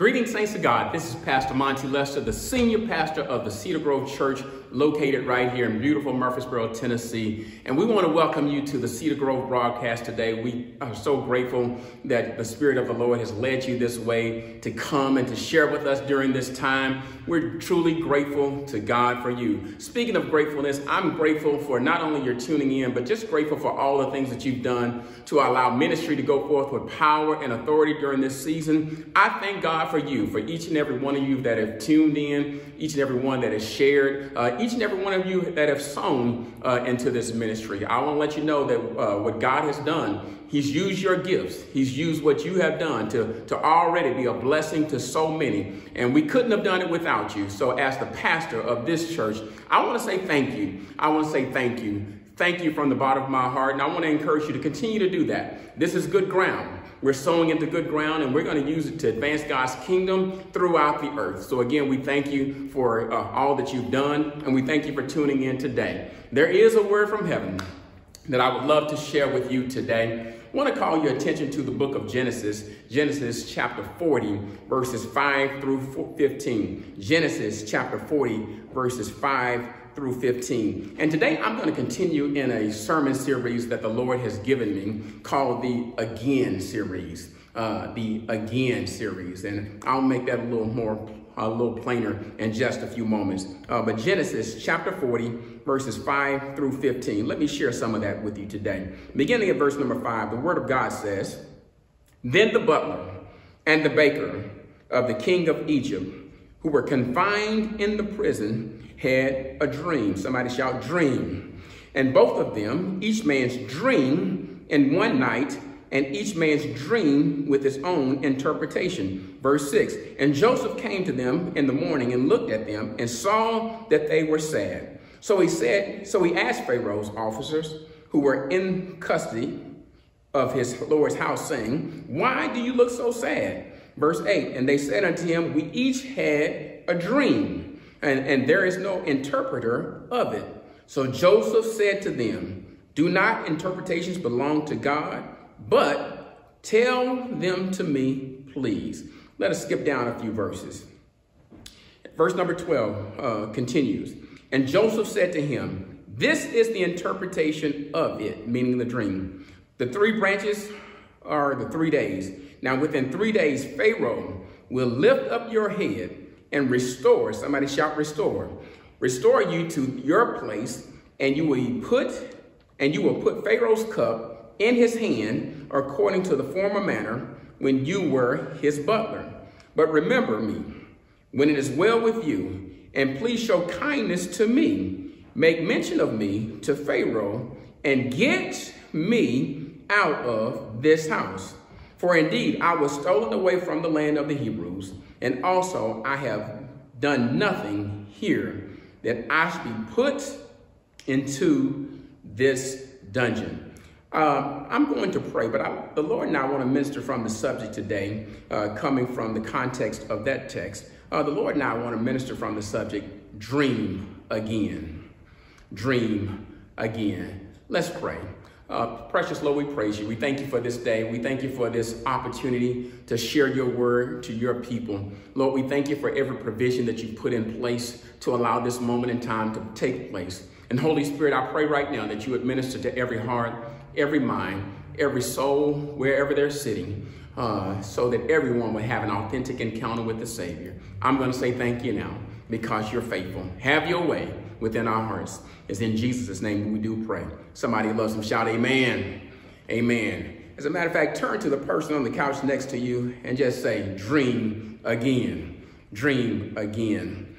Greetings, saints of God. This is Pastor Monty Lester, the senior pastor of the Cedar Grove Church, located right here in beautiful Murfreesboro, Tennessee. And we want to welcome you to the Cedar Grove broadcast today. We are so grateful that the Spirit of the Lord has led you this way to come and to share with us during this time. We're truly grateful to God for you. Speaking of gratefulness, I'm grateful for not only your tuning in, but just grateful for all the things that you've done to allow ministry to go forth with power and authority during this season. I thank God for you, for each and every one of you that have tuned in, each and every one that has shared, uh, each and every one of you that have sown uh, into this ministry. I want to let you know that uh, what God has done, He's used your gifts. He's used what you have done to, to already be a blessing to so many. And we couldn't have done it without you. So, as the pastor of this church, I want to say thank you. I want to say thank you. Thank you from the bottom of my heart. And I want to encourage you to continue to do that. This is good ground. We're sowing into good ground and we're going to use it to advance God's kingdom throughout the earth. So, again, we thank you for uh, all that you've done and we thank you for tuning in today. There is a word from heaven that I would love to share with you today. I want to call your attention to the book of Genesis, Genesis chapter 40, verses 5 through 15. Genesis chapter 40, verses 5 through 15. And today I'm going to continue in a sermon series that the Lord has given me called the Again series. Uh, the Again series. And I'll make that a little more, a little plainer in just a few moments. Uh, but Genesis chapter 40, verses 5 through 15. Let me share some of that with you today. Beginning at verse number 5, the Word of God says, Then the butler and the baker of the king of Egypt, who were confined in the prison, had a dream. Somebody shout, dream. And both of them, each man's dream in one night, and each man's dream with his own interpretation. Verse 6 And Joseph came to them in the morning and looked at them and saw that they were sad. So he said, so he asked Pharaoh's officers who were in custody of his Lord's house, saying, Why do you look so sad? Verse 8 And they said unto him, We each had a dream and, and there is no interpreter of it. So Joseph said to them, Do not interpretations belong to God, but tell them to me, please. Let us skip down a few verses. Verse number 12 uh, continues. And Joseph said to him, This is the interpretation of it, meaning the dream. The three branches are the three days. Now, within three days, Pharaoh will lift up your head and restore. Somebody shout restore. Restore you to your place, and you will put and you will put Pharaoh's cup in his hand according to the former manner when you were his butler. But remember me when it is well with you, and please show kindness to me. Make mention of me to Pharaoh, and get me out of this house. For indeed, I was stolen away from the land of the Hebrews, and also I have done nothing here that I should be put into this dungeon. Uh, I'm going to pray, but I, the Lord and I want to minister from the subject today, uh, coming from the context of that text. Uh, the Lord and I want to minister from the subject, dream again. Dream again. Let's pray. Uh, precious Lord, we praise you. We thank you for this day. We thank you for this opportunity to share your word to your people. Lord, we thank you for every provision that you've put in place to allow this moment in time to take place. And Holy Spirit, I pray right now that you administer to every heart, every mind, every soul, wherever they're sitting, uh, so that everyone will have an authentic encounter with the Savior. I'm going to say thank you now because you're faithful. Have your way within our hearts. It's in Jesus' name we do pray. Somebody loves him. Shout amen. Amen. As a matter of fact, turn to the person on the couch next to you and just say, dream again. Dream again.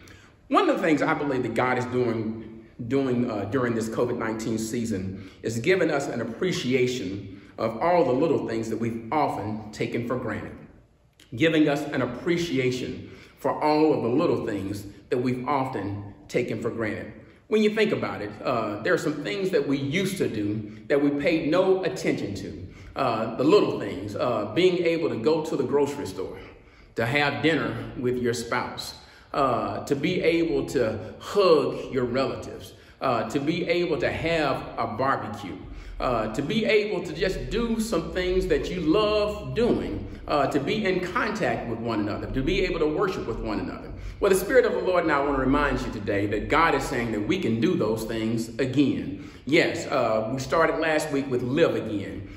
One of the things I believe that God is doing doing uh, during this COVID-19 season is giving us an appreciation of all the little things that we've often taken for granted. Giving us an appreciation for all of the little things that we've often taken for granted. When you think about it, uh, there are some things that we used to do that we paid no attention to. Uh, the little things, uh, being able to go to the grocery store, to have dinner with your spouse, uh, to be able to hug your relatives, uh, to be able to have a barbecue. Uh, to be able to just do some things that you love doing, uh, to be in contact with one another, to be able to worship with one another. Well, the Spirit of the Lord and I want to remind you today that God is saying that we can do those things again. Yes, uh, we started last week with live again.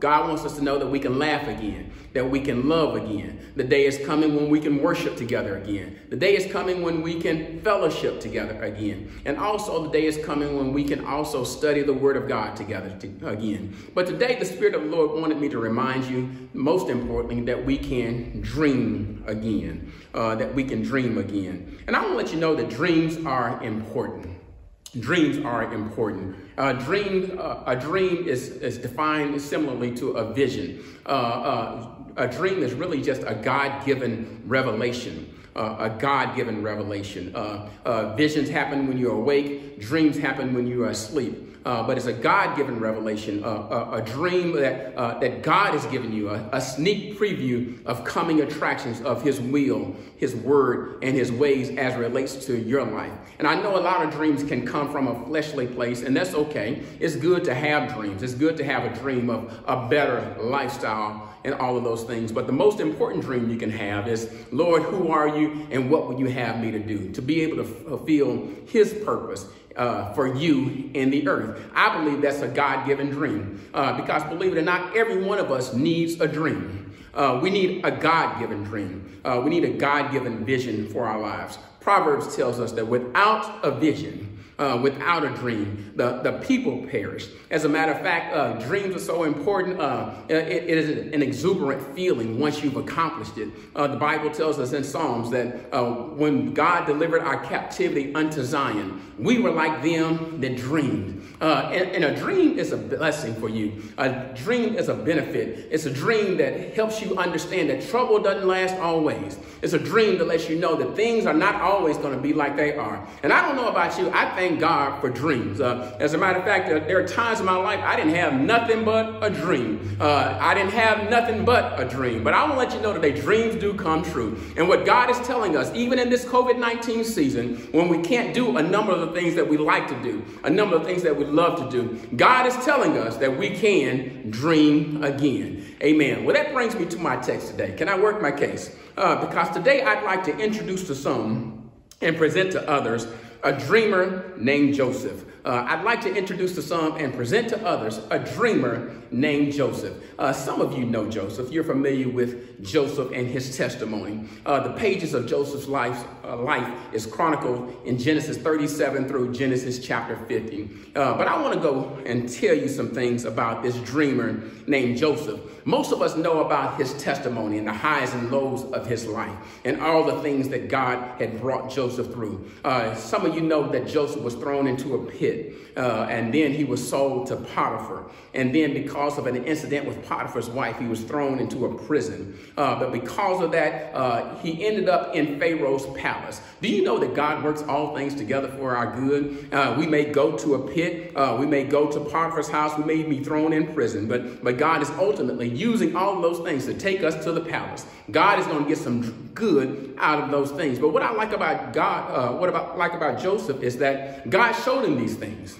God wants us to know that we can laugh again, that we can love again. The day is coming when we can worship together again. The day is coming when we can fellowship together again. And also, the day is coming when we can also study the Word of God together to, again. But today, the Spirit of the Lord wanted me to remind you, most importantly, that we can dream again. Uh, that we can dream again. And I want to let you know that dreams are important. Dreams are important. A dream, uh, a dream is, is defined similarly to a vision. Uh, uh, a dream is really just a God-given revelation. Uh, a God-given revelation. Uh, visions happen when you're awake. Dreams happen when you are asleep uh, but it's a God-given revelation, uh, a, a, dream that uh, that God has given you, a, a, sneak preview of coming attractions of His will, His word, and His ways as relates to your life. And I know a lot of dreams can come from a fleshly place, and that's okay. It's good to have dreams. It's good to have a dream of a better lifestyle and all of those things. But the most important dream you can have is, Lord, who are you and what would you have me to do? To be able to fulfill His purpose uh, for you in the earth. I believe that's a God given dream uh, because, believe it or not, every one of us needs a dream. Uh, we need a God given dream. Uh, we need a God given vision for our lives. Proverbs tells us that without a vision, uh, without a dream. The, the people perish. As a matter of fact, uh, dreams are so important. Uh, it, it is an exuberant feeling once you've accomplished it. Uh, the Bible tells us in Psalms that uh, when God delivered our captivity unto Zion, we were like them that dreamed. Uh, and, and, a dream is a blessing for you. A dream is a benefit. It's a dream that helps you understand that trouble doesn't last always. It's a dream that lets you know that things are not always going to be like they are. And I don't know about you. I thank God for dreams. Uh, as a matter of fact, there are times in my life I didn't have nothing but a dream. Uh, I didn't have nothing but a dream. But I want to let you know today, dreams do come true. And what God is telling us, even in this COVID 19 season, when we can't do a number of the things that we like to do, a number of things that we love to do. God is telling us that we can dream again. Amen. Well, that brings me to my text today. Can I work my case? Uh, because today I'd like to introduce to some and present to others a dreamer named Joseph. Uh, I'd like to introduce to some and present to others a dreamer named Joseph. Uh, some of you know Joseph. You're familiar with Joseph and his testimony. Uh, the pages of Joseph's life, uh, life is chronicled in Genesis 37 through Genesis chapter 50. Uh, but I want to go and tell you some things about this dreamer named Joseph. Most of us know about his testimony and the highs and lows of his life and all the things that God had brought Joseph through. Uh, some of you know that Joseph was thrown into a pit uh, and then he was sold to Potiphar. And then because of an incident with Potiphar's wife, he was thrown into a prison. Uh, but because of that, uh, he ended up in Pharaoh's palace. Do you know that God works all things together for our good? Uh, we may go to a pit. Uh, we may go to Potiphar's house. We may be thrown in prison. But, but God is ultimately using all those things to take us to the palace. God is going to get some good out of those things. But what I like about God, uh, what about like about Joseph is that God showed him these things.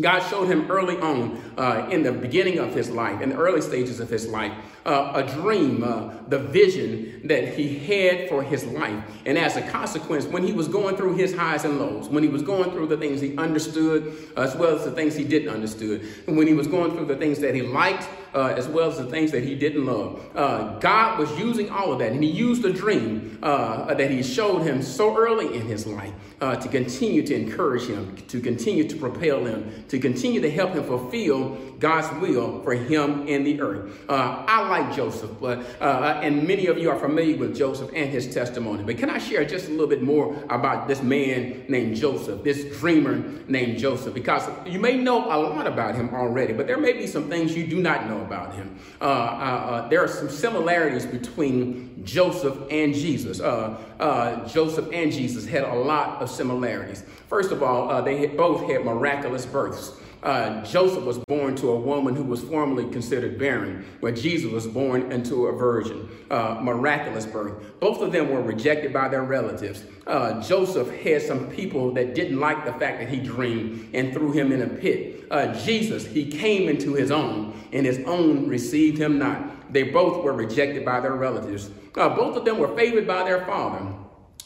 God showed him early on uh, in the beginning of his life, in the early stages of his life, uh, a dream, uh, the vision that he had for his life. And as a consequence, when he was going through his highs and lows, when he was going through the things he understood, as well as the things he didn't understood, and when he was going through the things that he liked, uh, as well as the things that he didn't love. Uh, God was using all of that, and he used a dream uh, that he showed him so early in his life uh, to continue to encourage him, to continue to propel him, to continue to help him fulfill God's will for him in the earth. Uh, I like Joseph, but uh, and many of you are familiar with Joseph and his testimony. But can I share just a little bit more about this man named Joseph, this dreamer named Joseph? Because you may know a lot about him already, but there may be some things you do not know about him. Uh, uh, uh there are some similarities between Joseph and Jesus. Uh, uh, Joseph and Jesus had a lot of similarities. First of all, they both had miraculous births. Uh, Joseph was born to a woman who was formerly considered barren, where Jesus was born into a virgin, uh, miraculous birth. Both of them were rejected by their relatives. Uh, Joseph had some people that didn't like the fact that he dreamed and threw him in a pit. Uh, Jesus, he came into his own, and his own received him not. They both were rejected by their relatives. Uh, both of them were favored by their father.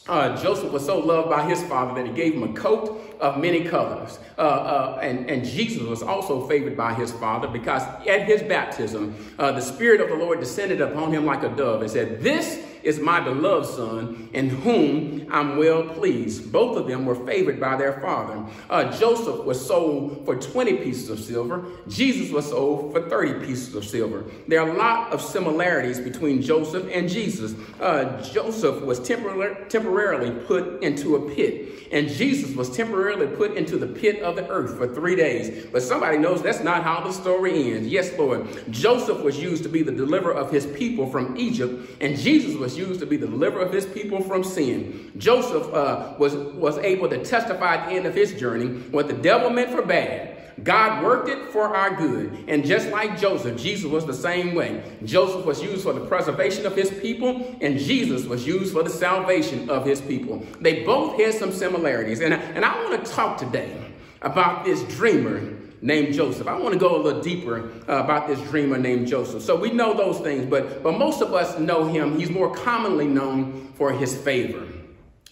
Uh, Joseph was so loved by his father that he gave him a coat of many colors. Uh, uh, and, and Jesus was also favored by his father because at his baptism, uh, the Spirit of the Lord descended upon him like a dove and said, This is my beloved son in whom I'm well pleased. Both of them were favored by their father. Uh, Joseph was sold for 20 pieces of silver. Jesus was sold for 30 pieces of silver. There are a lot of similarities between Joseph and Jesus. Uh, Joseph was tempor temporarily put into a pit, and Jesus was temporarily put into the pit of the earth for three days. But somebody knows that's not how the story ends. Yes, Lord. Joseph was used to be the deliverer of his people from Egypt, and Jesus was was used to be the deliverer of his people from sin. Joseph uh, was, was able to testify at the end of his journey what the devil meant for bad. God worked it for our good. And just like Joseph, Jesus was the same way. Joseph was used for the preservation of his people, and Jesus was used for the salvation of his people. They both had some similarities. And, and I want to talk today about this dreamer named Joseph. I want to go a little deeper uh, about this dreamer named Joseph. So we know those things, but, but most of us know him. He's more commonly known for his favor,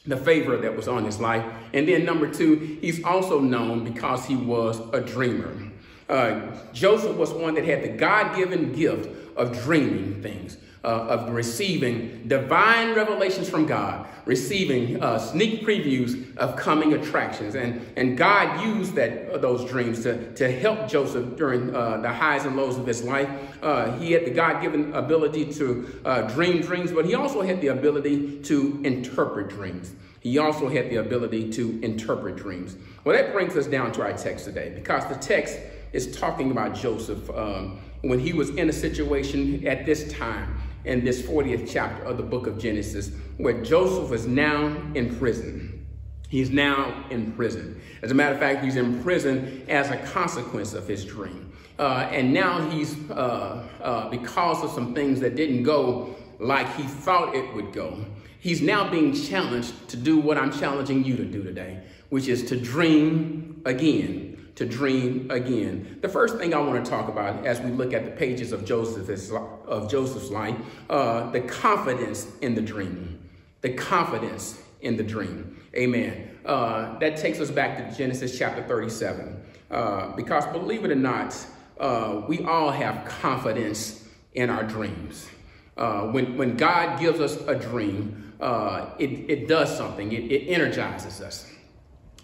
the favor that was on his life. And then number two, he's also known because he was a dreamer. Uh, Joseph was one that had the God-given gift of dreaming things uh, of receiving divine revelations from God, receiving uh, sneak previews of coming attractions. And, and God used that, uh, those dreams to, to help Joseph during uh, the highs and lows of his life. Uh, he had the God given ability to uh, dream dreams, but he also had the ability to interpret dreams. He also had the ability to interpret dreams. Well, that brings us down to our text today because the text is talking about Joseph um, when he was in a situation at this time in this 40th chapter of the book of Genesis, where Joseph is now in prison. He's now in prison. As a matter of fact, he's in prison as a consequence of his dream. Uh, and now he's, uh, uh, because of some things that didn't go like he thought it would go, he's now being challenged to do what I'm challenging you to do today, which is to dream again to dream again. The first thing I want to talk about as we look at the pages of Joseph's, of Joseph's life, uh, the confidence in the dream. The confidence in the dream. Amen. Uh, that takes us back to Genesis chapter 37. Uh, because believe it or not, uh, we all have confidence in our dreams. Uh, when, when God gives us a dream, uh, it, it does something. It, it energizes us.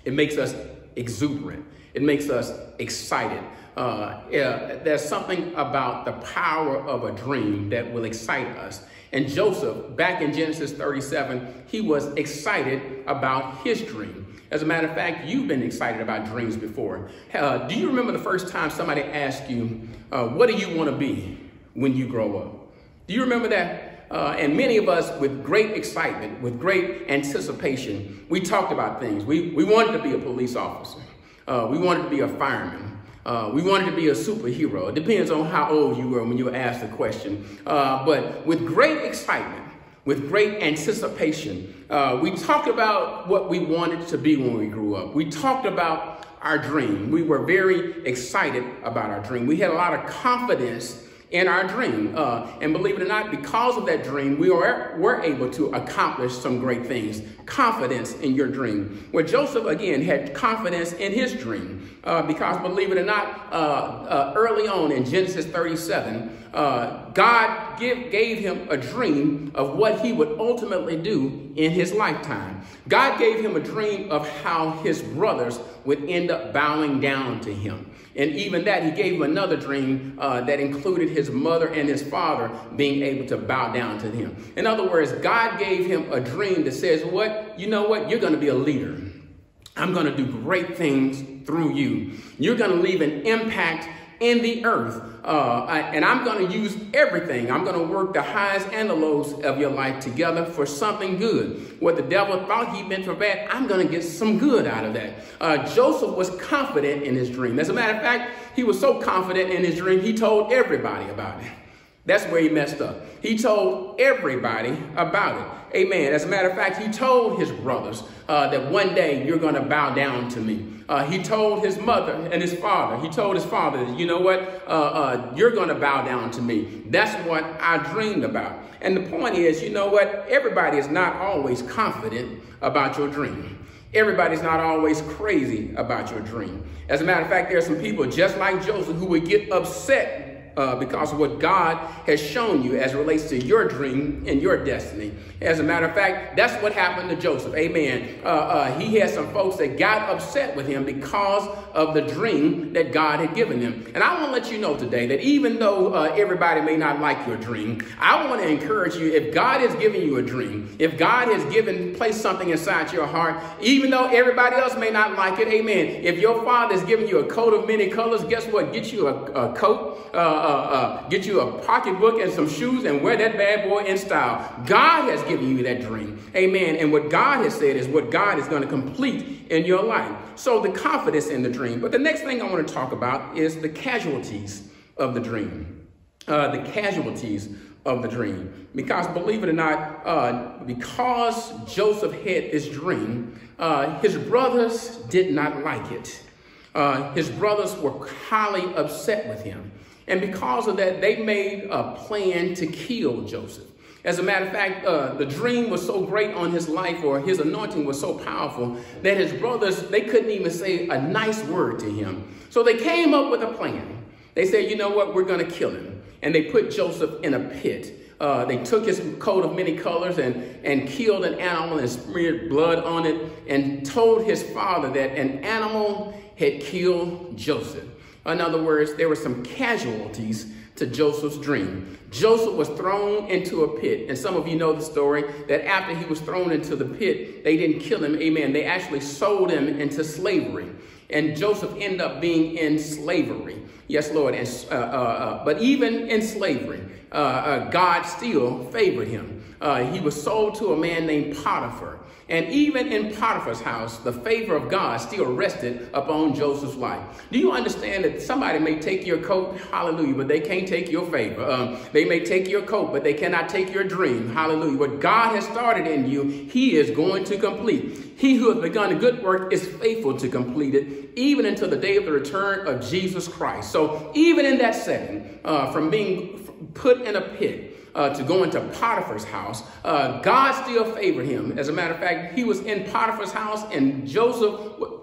It makes us exuberant. It makes us excited. Uh, yeah, there's something about the power of a dream that will excite us. And Joseph, back in Genesis 37, he was excited about his dream. As a matter of fact, you've been excited about dreams before. Uh, do you remember the first time somebody asked you, uh, what do you want to be when you grow up? Do you remember that? Uh, and many of us, with great excitement, with great anticipation, we talked about things. We, we wanted to be a police officer. Uh, we wanted to be a fireman. Uh, we wanted to be a superhero. It depends on how old you were when you were asked the question. Uh, but with great excitement, with great anticipation, uh, we talked about what we wanted to be when we grew up. We talked about our dream. We were very excited about our dream. We had a lot of confidence in our dream. Uh, and believe it or not, because of that dream, we were, were able to accomplish some great things. Confidence in your dream. Where Joseph, again, had confidence in his dream. Uh, because believe it or not, uh, uh early on in Genesis 37, uh, God give, gave him a dream of what he would ultimately do in his lifetime. God gave him a dream of how his brothers would end up bowing down to him. And even that, he gave him another dream uh, that included his mother and his father being able to bow down to him. In other words, God gave him a dream that says, What? You know what? You're going to be a leader. I'm going to do great things through you. You're going to leave an impact in the earth. Uh, and I'm going to use everything. I'm going to work the highs and the lows of your life together for something good. What the devil thought he meant for bad, I'm going to get some good out of that. Uh, Joseph was confident in his dream. As a matter of fact, he was so confident in his dream, he told everybody about it. That's where he messed up. He told everybody about it. Amen. As a matter of fact, he told his brothers uh, that one day you're going to bow down to me. Uh, he told his mother and his father, he told his father, you know what? Uh, uh you're going to bow down to me. That's what I dreamed about. And the point is, you know what? Everybody is not always confident about your dream. Everybody's not always crazy about your dream. As a matter of fact, there are some people just like Joseph who would get upset uh, because of what God has shown you as relates to your dream and your destiny. As a matter of fact, that's what happened to Joseph. Amen. Uh, uh, he had some folks that got upset with him because of the dream that God had given him. And I want to let you know today that even though uh, everybody may not like your dream, I want to encourage you if God has given you a dream, if God has given, placed something inside your heart, even though everybody else may not like it, amen. If your father has given you a coat of many colors, guess what? Get you a, a coat. Uh, uh, get you a pocketbook and some shoes and wear that bad boy in style. God has given you that dream. Amen. And what God has said is what God is going to complete in your life. So the confidence in the dream. But the next thing I want to talk about is the casualties of the dream. Uh, the casualties of the dream. Because believe it or not, uh, because Joseph had this dream, uh, his brothers did not like it. Uh, his brothers were highly upset with him. And because of that, they made a plan to kill Joseph. As a matter of fact, uh, the dream was so great on his life, or his anointing was so powerful, that his brothers, they couldn't even say a nice word to him. So they came up with a plan. They said, you know what, we're going to kill him. And they put Joseph in a pit. Uh, they took his coat of many colors and, and killed an animal and smeared blood on it and told his father that an animal had killed Joseph. In other words, there were some casualties to Joseph's dream. Joseph was thrown into a pit. And some of you know the story that after he was thrown into the pit, they didn't kill him. Amen. They actually sold him into slavery. And Joseph ended up being in slavery. Yes, Lord. And, uh, uh, uh, but even in slavery, uh, uh, God still favored him. Uh, he was sold to a man named Potiphar. And even in Potiphar's house, the favor of God still rested upon Joseph's life. Do you understand that somebody may take your coat, hallelujah, but they can't take your favor? Um, they may take your coat, but they cannot take your dream, hallelujah. What God has started in you, He is going to complete. He who has begun a good work is faithful to complete it, even until the day of the return of Jesus Christ. So, even in that setting, uh, from being put in a pit, uh, to go into Potiphar's house, uh, God still favored him. As a matter of fact, he was in Potiphar's house and Joseph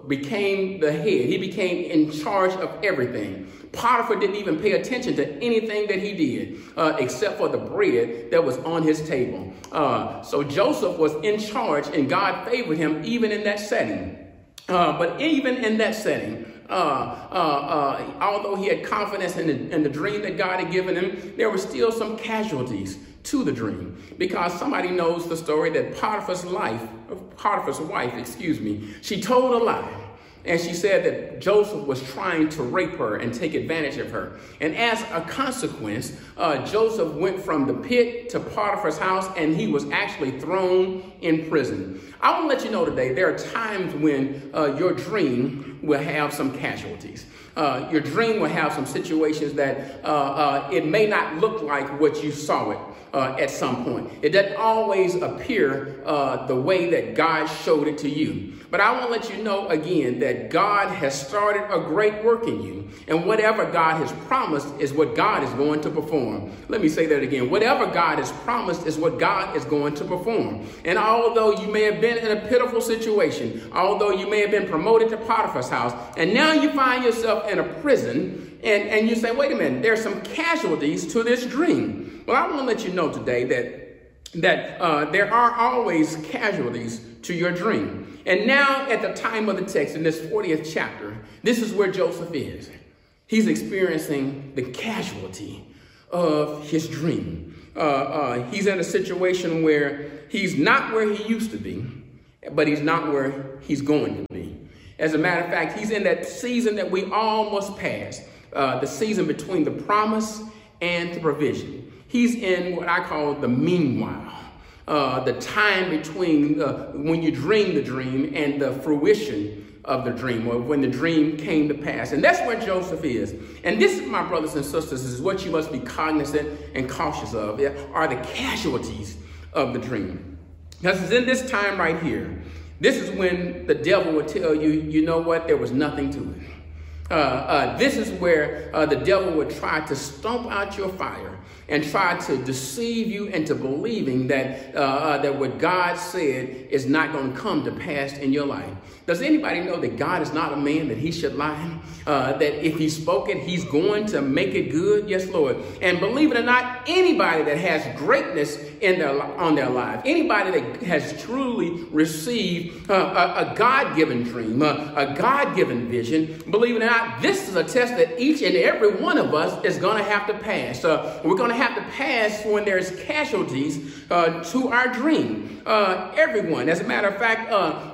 became the head. He became in charge of everything. Potiphar didn't even pay attention to anything that he did uh, except for the bread that was on his table. Uh, so Joseph was in charge and God favored him even in that setting. Uh, but even in that setting, uh, uh, uh, although he had confidence in the, in the dream that God had given him, there were still some casualties to the dream because somebody knows the story that Potiphar's life, Potiphar's wife, excuse me, she told a lie. And she said that Joseph was trying to rape her and take advantage of her. And as a consequence, uh, Joseph went from the pit to Potiphar's house and he was actually thrown in prison. I want to let you know today there are times when uh, your dream will have some casualties. Uh, your dream will have some situations that uh, uh, it may not look like what you saw it uh, at some point. It doesn't always appear uh, the way that God showed it to you. But I want to let you know again that God has started a great work in you. And whatever God has promised is what God is going to perform. Let me say that again. Whatever God has promised is what God is going to perform. And although you may have been in a pitiful situation, although you may have been promoted to Potiphar's house, and now you find yourself in a prison, and, and you say, wait a minute, there's some casualties to this dream. Well, I want to let you know today that, that uh, there are always casualties to your dream. And now, at the time of the text, in this 40th chapter, this is where Joseph is. He's experiencing the casualty of his dream. Uh, uh, he's in a situation where he's not where he used to be, but he's not where he's going to be. As a matter of fact, he's in that season that we all must pass uh, the season between the promise and the provision. He's in what I call the meanwhile, uh, the time between uh, when you dream the dream and the fruition of the dream or when the dream came to pass. And that's where Joseph is. And this, my brothers and sisters, is what you must be cognizant and cautious of yeah, are the casualties of the dream. Because it's in this time right here, this is when the devil will tell you, you know what, there was nothing to it. Uh, uh, this is where uh, the devil would try to stomp out your fire and try to deceive you into believing that, uh, uh, that what God said is not going to come to pass in your life. Does anybody know that God is not a man that he should lie? Uh, that if he spoke it, he's going to make it good? Yes, Lord. And believe it or not, anybody that has greatness in their, on their life, anybody that has truly received uh, a, a God given dream, uh, a God given vision, believe it or not, this is a test that each and every one of us is going to have to pass. Uh, we're going to have to pass when there's casualties uh, to our dream. Uh, everyone, as a matter of fact,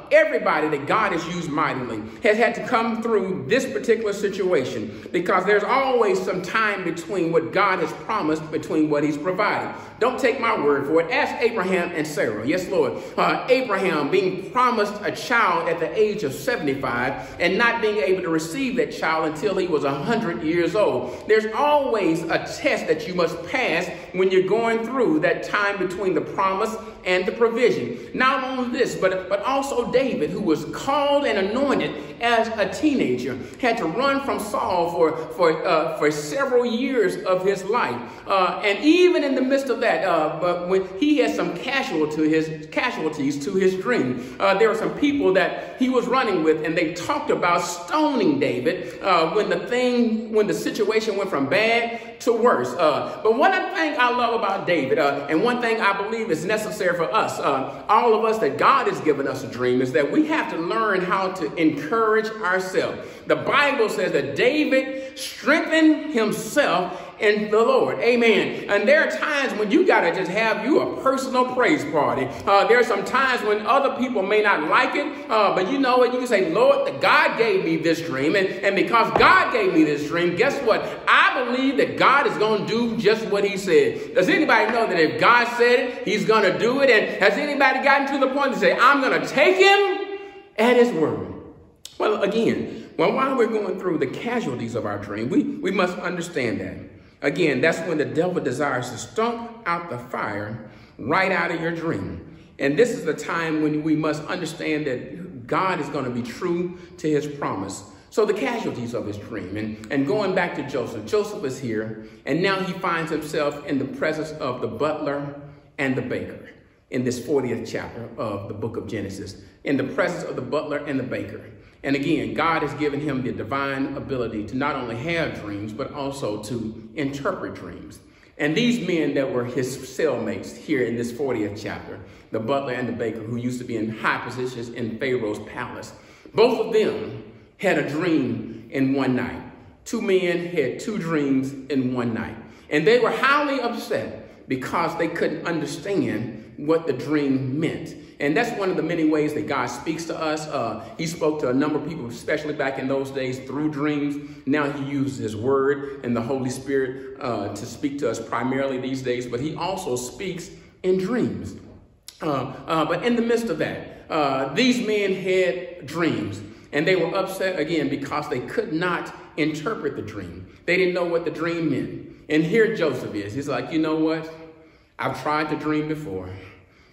everybody that God has used mightily has had to come through this particular situation because there's always some time between what God has promised, between what He's provided. Don't take my word for it. Ask Abraham and Sarah. Yes, Lord. Uh, Abraham being promised a child at the age of 75 and not being able to receive that child until he was 100 years old. There's always a test that you must pass Yes when you're going through that time between the promise and the provision. Not only this, but, but also David, who was called and anointed as a teenager, had to run from Saul for, for, uh, for several years of his life. Uh, and even in the midst of that, uh, but when he had some casual to his, casualties to his dream, uh, there were some people that he was running with, and they talked about stoning David uh, when the thing, when the situation went from bad to worse. Uh, but one thing love about David, and one thing I believe is necessary for us, uh, all of us that God has given us a dream, is that we have to learn how to encourage ourselves. The Bible says that David strengthened himself in the Lord. Amen. And there are times when you got to just have you a personal praise party. Uh, there are some times when other people may not like it, uh, but you know what? You can say, Lord, God gave me this dream. And, and because God gave me this dream, guess what? I believe that God is going to do just what he said. Does anybody know that if God said it, he's going to do it? And has anybody gotten to the point to say, I'm going to take him at his word? Well, again, well, while we're going through the casualties of our dream, we, we must understand that. Again, that's when the devil desires to stomp out the fire right out of your dream. And this is the time when we must understand that God is going to be true to his promise. So the casualties of his dream. And, and going back to Joseph, Joseph is here, and now he finds himself in the presence of the butler and the baker in this 40th chapter of the book of Genesis, in the presence of the butler and the baker. And again, God has given him the divine ability to not only have dreams, but also to interpret dreams. And these men that were his cellmates here in this 40th chapter, the butler and the baker, who used to be in high positions in Pharaoh's palace, both of them had a dream in one night. Two men had two dreams in one night. And they were highly upset because they couldn't understand what the dream meant. And that's one of the many ways that God speaks to us. Uh, he spoke to a number of people, especially back in those days, through dreams. Now he uses his word and the Holy Spirit uh, to speak to us primarily these days, but he also speaks in dreams. Uh, uh but in the midst of that, uh, these men had dreams, and they were upset again because they could not interpret the dream. They didn't know what the dream meant. And here Joseph is. He's like, you know what? I've tried to dream before.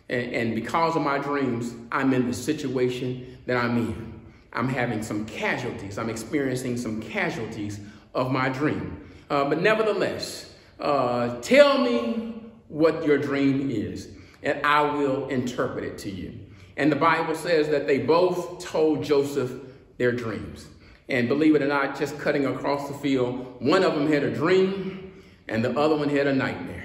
And, and because of my dreams, I'm in the situation that I'm in. I'm having some casualties. I'm experiencing some casualties of my dream. Uh, but nevertheless, uh, tell me what your dream is, and I will interpret it to you. And the Bible says that they both told Joseph their dreams. And believe it or not, just cutting across the field, one of them had a dream, and the other one had a nightmare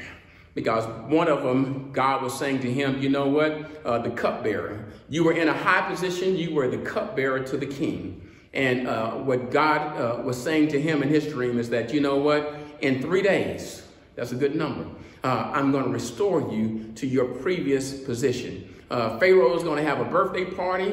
because one of them, God was saying to him, you know what, uh, the cupbearer, you were in a high position, you were the cupbearer to the king. And uh, what God uh, was saying to him in his dream is that, you know what, in three days, that's a good number, uh, I'm going to restore you to your previous position. Uh, Pharaoh is going to have a birthday party,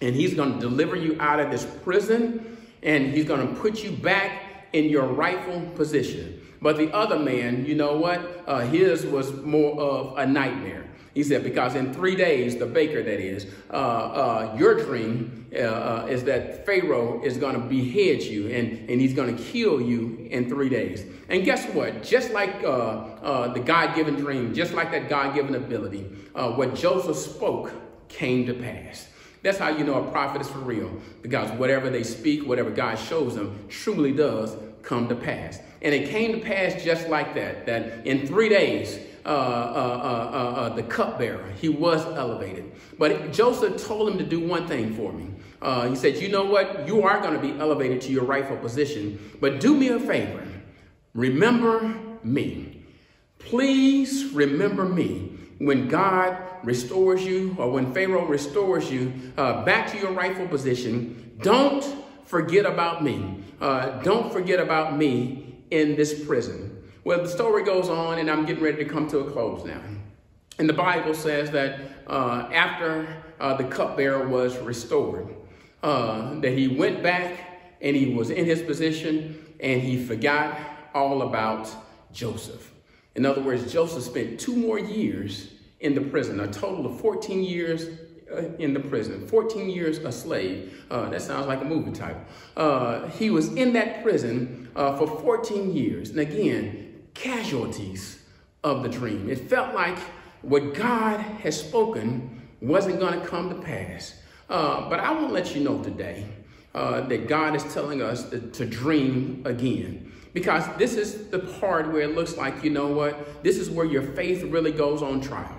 and he's going to deliver you out of this prison, and he's going to put you back in your rightful position. But the other man, you know what? Uh, his was more of a nightmare. He said, because in three days, the baker that is, uh, uh, your dream uh, uh is that Pharaoh is going to behead you and, and he's going to kill you in three days. And guess what? Just like uh, the God given dream, just like that God given ability, what Joseph spoke came to pass. That's how you know a prophet is for real, because whatever they speak, whatever God shows them, truly does come to pass. And it came to pass just like that, that in three days, uh, uh, uh, uh, the cupbearer. He was elevated. But Joseph told him to do one thing for me. Uh, he said, You know what? You are going to be elevated to your rightful position, but do me a favor. Remember me. Please remember me when God restores you or when Pharaoh restores you uh, back to your rightful position. Don't forget about me. don't forget about me in this prison. Well, the story goes on, and I'm getting ready to come to a close now. And the Bible says that uh, after uh, the cupbearer was restored, uh, that he went back and he was in his position and he forgot all about Joseph. In other words, Joseph spent two more years in the prison, a total of 14 years uh, in the prison, 14 years a slave. Uh, that sounds like a movie title. Uh, he was in that prison uh, for 14 years. And again, casualties of the dream. It felt like what God has spoken wasn't going to come to pass. Uh, but I want to let you know today uh, that God is telling us to, to dream again. Because this is the part where it looks like, you know what, this is where your faith really goes on trial.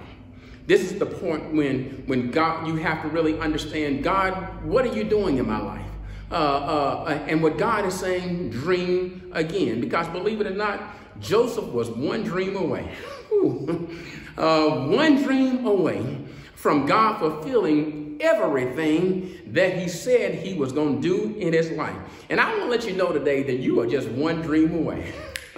This is the point when, when God, you have to really understand, God, what are you doing in my life? Uh, uh, and what God is saying, dream again. Because believe it or not, Joseph was one dream away, uh, one dream away from God fulfilling everything that he said he was going to do in his life. And I want to let you know today that you are just one dream away.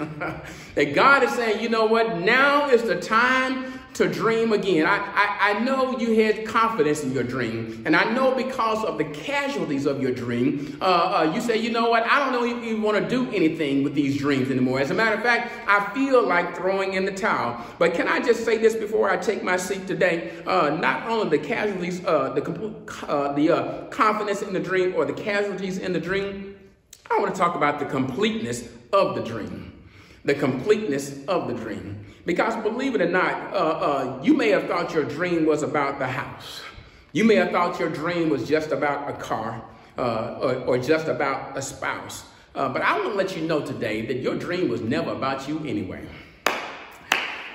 that God is saying, you know what, now is the time to dream again. I, I, I, know you had confidence in your dream, and I know because of the casualties of your dream, uh, uh, you say, you know what, I don't know if you want to do anything with these dreams anymore. As a matter of fact, I feel like throwing in the towel. But can I just say this before I take my seat today? Uh, not only the casualties, uh, the, uh, the uh, confidence in the dream or the casualties in the dream, I want to talk about the completeness of the dream. The completeness of the dream. Because believe it or not, uh, uh, you may have thought your dream was about the house. You may have thought your dream was just about a car uh, or, or, just about a spouse. Uh, but I want to let you know today that your dream was never about you anyway.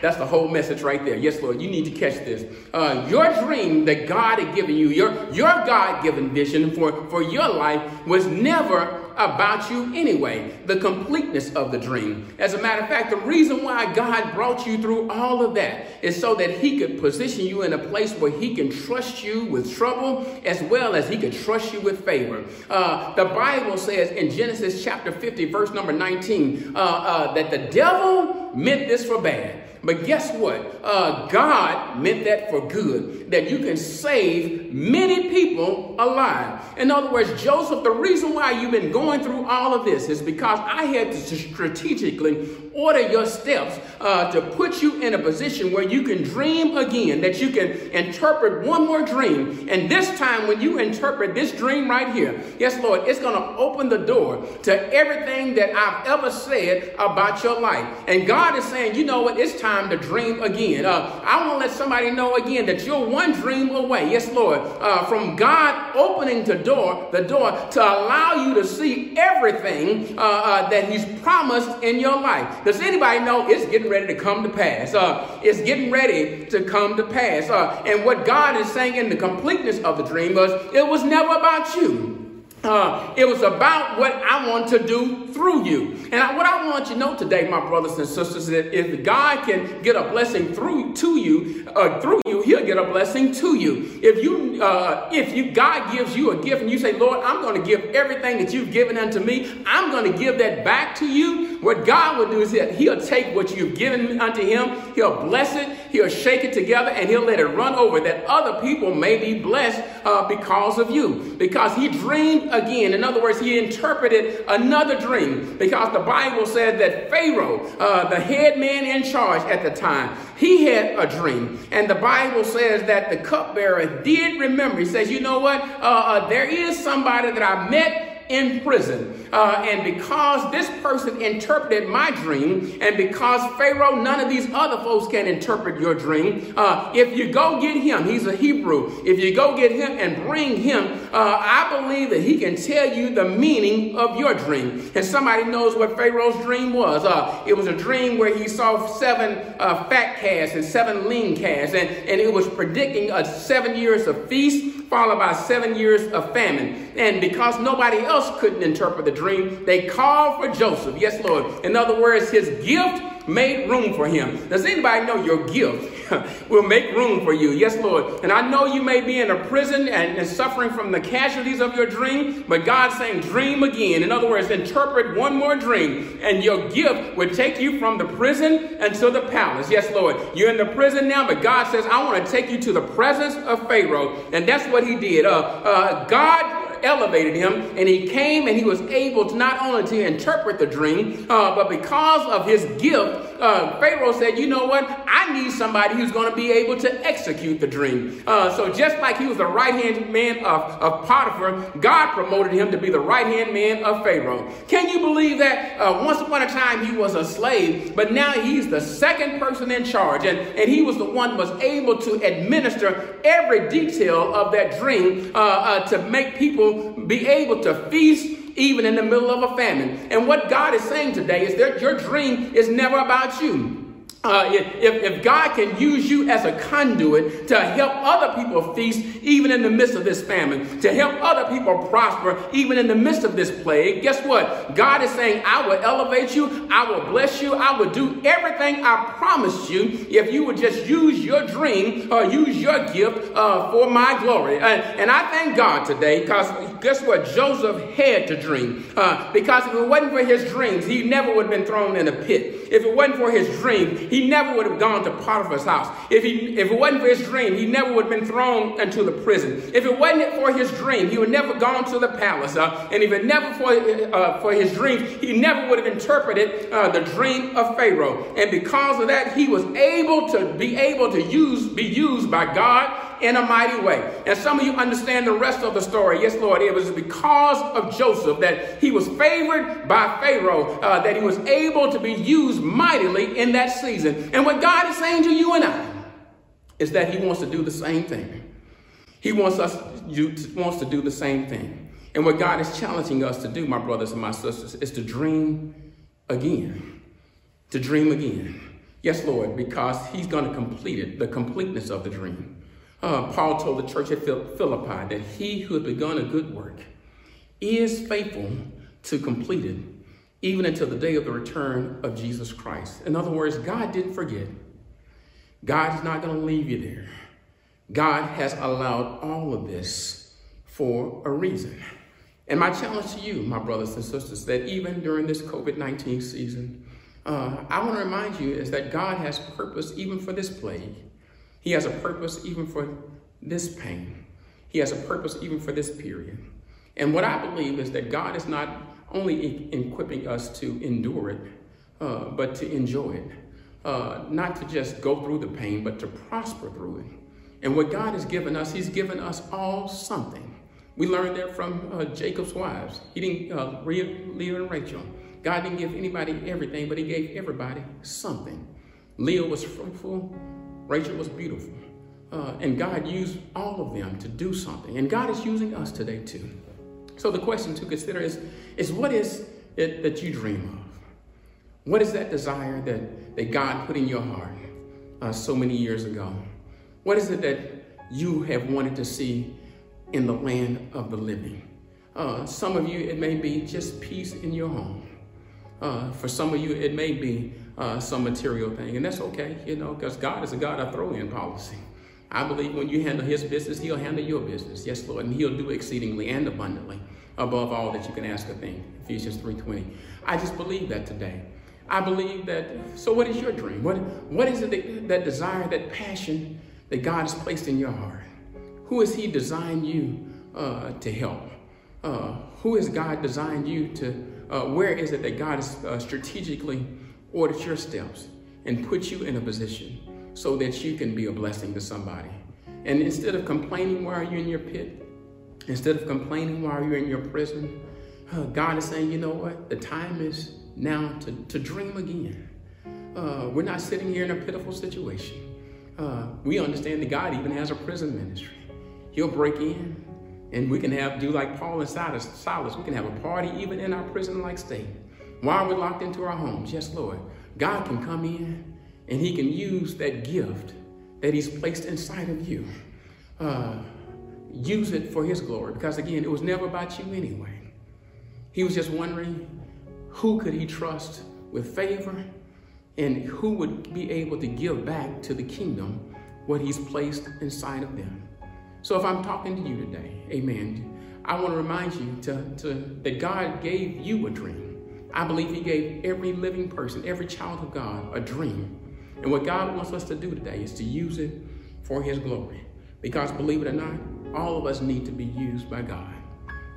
That's the whole message right there. Yes, Lord, you need to catch this. Uh, your dream that God had given you, your, your God given vision for, for your life was never about you anyway, the completeness of the dream. As a matter of fact, the reason why God brought you through all of that is so that He could position you in a place where He can trust you with trouble as well as He could trust you with favor. Uh, the Bible says in Genesis chapter 50, verse number 19, uh, uh, that the devil meant this for bad. But guess what? Uh, God meant that for good, that you can save many people alive. In other words, Joseph, the reason why you've been going through all of this is because I had to strategically order your steps uh, to put you in a position where you can dream again, that you can interpret one more dream. And this time, when you interpret this dream right here, yes, Lord, it's going to open the door to everything that I've ever said about your life. And God is saying, you know what? It's time to dream again. Uh, I want to let somebody know again that you're one dream away. Yes, Lord, uh, from God opening the door, the door to allow you to see everything uh, uh, that He's promised in your life. Does anybody know it's getting ready to come to pass? Uh, it's getting ready to come to pass. Uh, and what God is saying in the completeness of the dream was, it was never about you. Uh, it was about what I want to do through you. And I, what I want you to know today, my brothers and sisters, is that if God can get a blessing through to you, uh, through you, He'll get a blessing to you. If you, uh, if you, God gives you a gift, and you say, Lord, I'm going to give everything that you've given unto me. I'm going to give that back to you. What God will do is that he'll take what you've given unto him, he'll bless it, he'll shake it together, and he'll let it run over that other people may be blessed uh, because of you. Because he dreamed again. In other words, he interpreted another dream. Because the Bible said that Pharaoh, uh, the head man in charge at the time, he had a dream. And the Bible says that the cupbearer did remember. He says, you know what? Uh, uh, there is somebody that I met in prison. Uh, and because this person interpreted my dream, and because Pharaoh, none of these other folks can interpret your dream, uh, if you go get him, he's a Hebrew, if you go get him and bring him, uh, I believe that he can tell you the meaning of your dream. And somebody knows what Pharaoh's dream was. Uh, it was a dream where he saw seven uh, fat calves and seven lean calves, and, and it was predicting a seven years of feast followed by seven years of famine. And because nobody else couldn't interpret the dream, they called for Joseph. Yes, Lord. In other words, his gift made room for him. Does anybody know your gift will make room for you? Yes, Lord. And I know you may be in a prison and, and suffering from the casualties of your dream, but God's saying, dream again. In other words, interpret one more dream, and your gift will take you from the prison until the palace. Yes, Lord. You're in the prison now, but God says, I want to take you to the presence of Pharaoh. And that's what he did. Uh, uh, God elevated him, and he came and he was able to not only to interpret the dream, uh, but because of his gift, uh, Pharaoh said, "You know what? I need somebody who's going to be able to execute the dream." Uh, so just like he was the right hand man of, of Potiphar, God promoted him to be the right hand man of Pharaoh. Can you believe that? Uh, once upon a time he was a slave, but now he's the second person in charge, and, and he was the one was able to administer every detail of that dream uh, uh, to make people be able to feast even in the middle of a famine. And what God is saying today is that your dream is never about you. Uh, if, if God can use you as a conduit to help other people feast even in the midst of this famine, to help other people prosper even in the midst of this plague, guess what? God is saying, I will elevate you, I will bless you, I will do everything I promised you if you would just use your dream or use your gift uh, for my glory. And, and I thank God today because guess what? Joseph had to dream. Uh, because if it wasn't for his dreams, he never would have been thrown in a pit. If it wasn't for his dream, he never would have gone to Potiphar's house. If, he, if it wasn't for his dream, he never would have been thrown into the prison. If it wasn't for his dream, he would never gone to the palace. Uh, and if it never for, uh, for his dream, he never would have interpreted uh, the dream of Pharaoh. And because of that, he was able to be able to use be used by God in a mighty way. And some of you understand the rest of the story. Yes, Lord, it was because of Joseph that he was favored by Pharaoh, uh, that he was able to be used mightily in that season. And what God is saying to you and I is that he wants to do the same thing. He wants us wants to do the same thing. And what God is challenging us to do, my brothers and my sisters, is to dream again. To dream again. Yes, Lord, because he's going to complete it, the completeness of the dream. Uh, Paul told the church at Philippi that he who had begun a good work is faithful to complete it, even until the day of the return of Jesus Christ. In other words, God didn't forget. God is not going to leave you there. God has allowed all of this for a reason. And my challenge to you, my brothers and sisters, that even during this COVID 19 season, uh, I want to remind you is that God has purpose even for this plague. He has a purpose even for this pain. He has a purpose even for this period. And what I believe is that God is not only equipping us to endure it, uh, but to enjoy it. Uh, not to just go through the pain, but to prosper through it. And what God has given us, He's given us all something. We learned that from uh, Jacob's wives. He didn't, uh, Leah and Rachel. God didn't give anybody everything, but He gave everybody something. Leah was fruitful, Rachel was beautiful. Uh, and God used all of them to do something. And God is using us today too. So the question to consider is, is what is it that you dream of? What is that desire that, that God put in your heart uh, so many years ago? What is it that you have wanted to see in the land of the living? Uh, some of you, it may be just peace in your home. Uh, for some of you, it may be uh, some material thing. And that's okay, you know, because God is a God of throw-in policy. I believe when you handle his business, he'll handle your business. Yes, Lord. And he'll do exceedingly and abundantly above all that you can ask a thing. Ephesians 3.20. I just believe that today. I believe that, so what is your dream? What, what is it that, that desire, that passion that God has placed in your heart? Who has He designed you uh, to help? Uh, who has God designed you to, uh, where is it that God has uh, strategically ordered your steps and put you in a position so that you can be a blessing to somebody? And instead of complaining while you're in your pit, instead of complaining while you're in your prison, uh, God is saying, you know what? The time is now to, to dream again. Uh, we're not sitting here in a pitiful situation. Uh, we understand that God even has a prison ministry. He'll break in and we can have, do like Paul and Silas, we can have a party even in our prison-like state. While we're locked into our homes, yes, Lord, God can come in and he can use that gift that he's placed inside of you. Uh, use it for his glory because again, it was never about you anyway. He was just wondering who could he trust with favor and who would be able to give back to the kingdom what he's placed inside of them. So if I'm talking to you today, amen, I want to remind you to, to, that God gave you a dream. I believe he gave every living person, every child of God, a dream. And what God wants us to do today is to use it for his glory. Because believe it or not, all of us need to be used by God.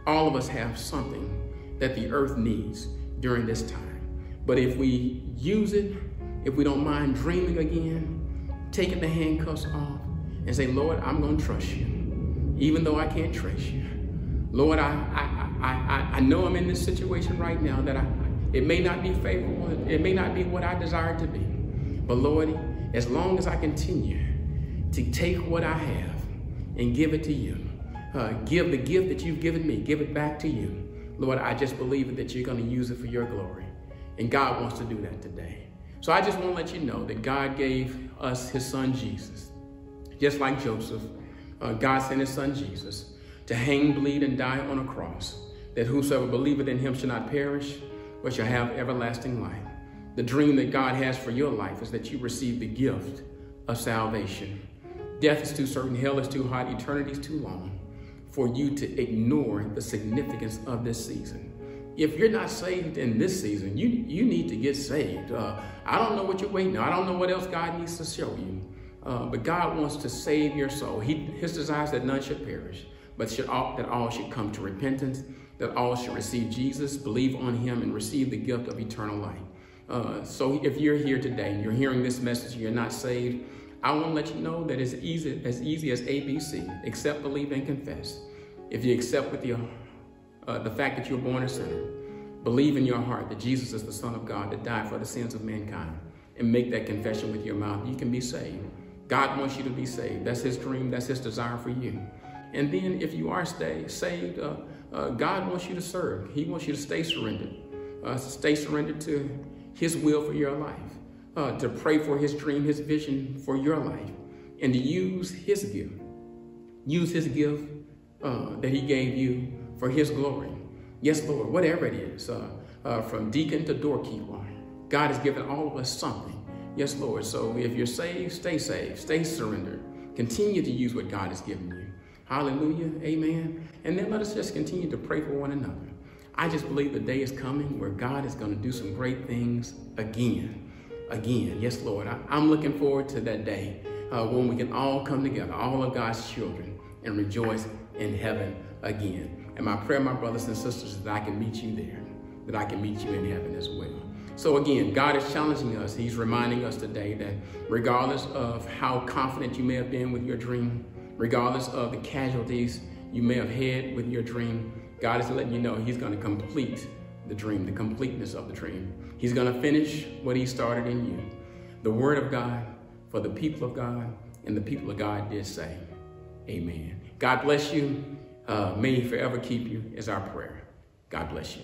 All of us have something that the earth needs during this time. But if we use it, if we don't mind dreaming again, taking the handcuffs off and say, Lord, I'm going to trust you, even though I can't trace you. Lord, I, I, I, I know I'm in this situation right now that I, it may not be favorable. It may not be what I desire to be. But Lord, as long as I continue to take what I have and give it to you, uh, give the gift that you've given me, give it back to you. Lord, I just believe that you're going to use it for your glory. And God wants to do that today. So I just want to let you know that God gave us his son Jesus. Just like Joseph, uh, God sent his son Jesus to hang, bleed, and die on a cross, that whosoever believeth in him shall not perish, but shall have everlasting life. The dream that God has for your life is that you receive the gift of salvation. Death is too certain, hell is too hot, eternity is too long for you to ignore the significance of this season. If you're not saved in this season, you, you need to get saved. Uh, I don't know what you're waiting on. I don't know what else God needs to show you. Uh, but God wants to save your soul. He, his desire is that none should perish, but should all, that all should come to repentance, that all should receive Jesus, believe on him, and receive the gift of eternal life. Uh, so if you're here today you're hearing this message, you're not saved, I want to let you know that it's easy, as easy as ABC, accept, believe, and confess. If you accept with your, uh, the fact that you're born a sinner, believe in your heart that Jesus is the Son of God that died for the sins of mankind, and make that confession with your mouth, you can be saved. God wants you to be saved. That's his dream. That's his desire for you. And then if you are stay, saved, uh, uh, God wants you to serve. He wants you to stay surrendered. Uh, stay surrendered to his will for your life. Uh, to pray for his dream, his vision for your life. And to use his gift. Use his gift uh, that he gave you for his glory. Yes, Lord, whatever it is, uh, uh, from deacon to doorkeeper, God has given all of us something. Yes, Lord. So if you're saved, stay saved, stay surrendered. Continue to use what God has given you. Hallelujah. Amen. And then let us just continue to pray for one another. I just believe the day is coming where God is going to do some great things again. Again. Yes, Lord. I, am looking forward to that day uh, when we can all come together, all of God's children, and rejoice in heaven again. And my prayer, my brothers and sisters, is that I can meet you there, that I can meet you in heaven as well. So again, God is challenging us. He's reminding us today that regardless of how confident you may have been with your dream, regardless of the casualties you may have had with your dream, God is letting you know He's going to complete the dream, the completeness of the dream. He's going to finish what He started in you. The Word of God for the people of God, and the people of God did say, Amen. God bless you. Uh, may He forever keep you is our prayer. God bless you.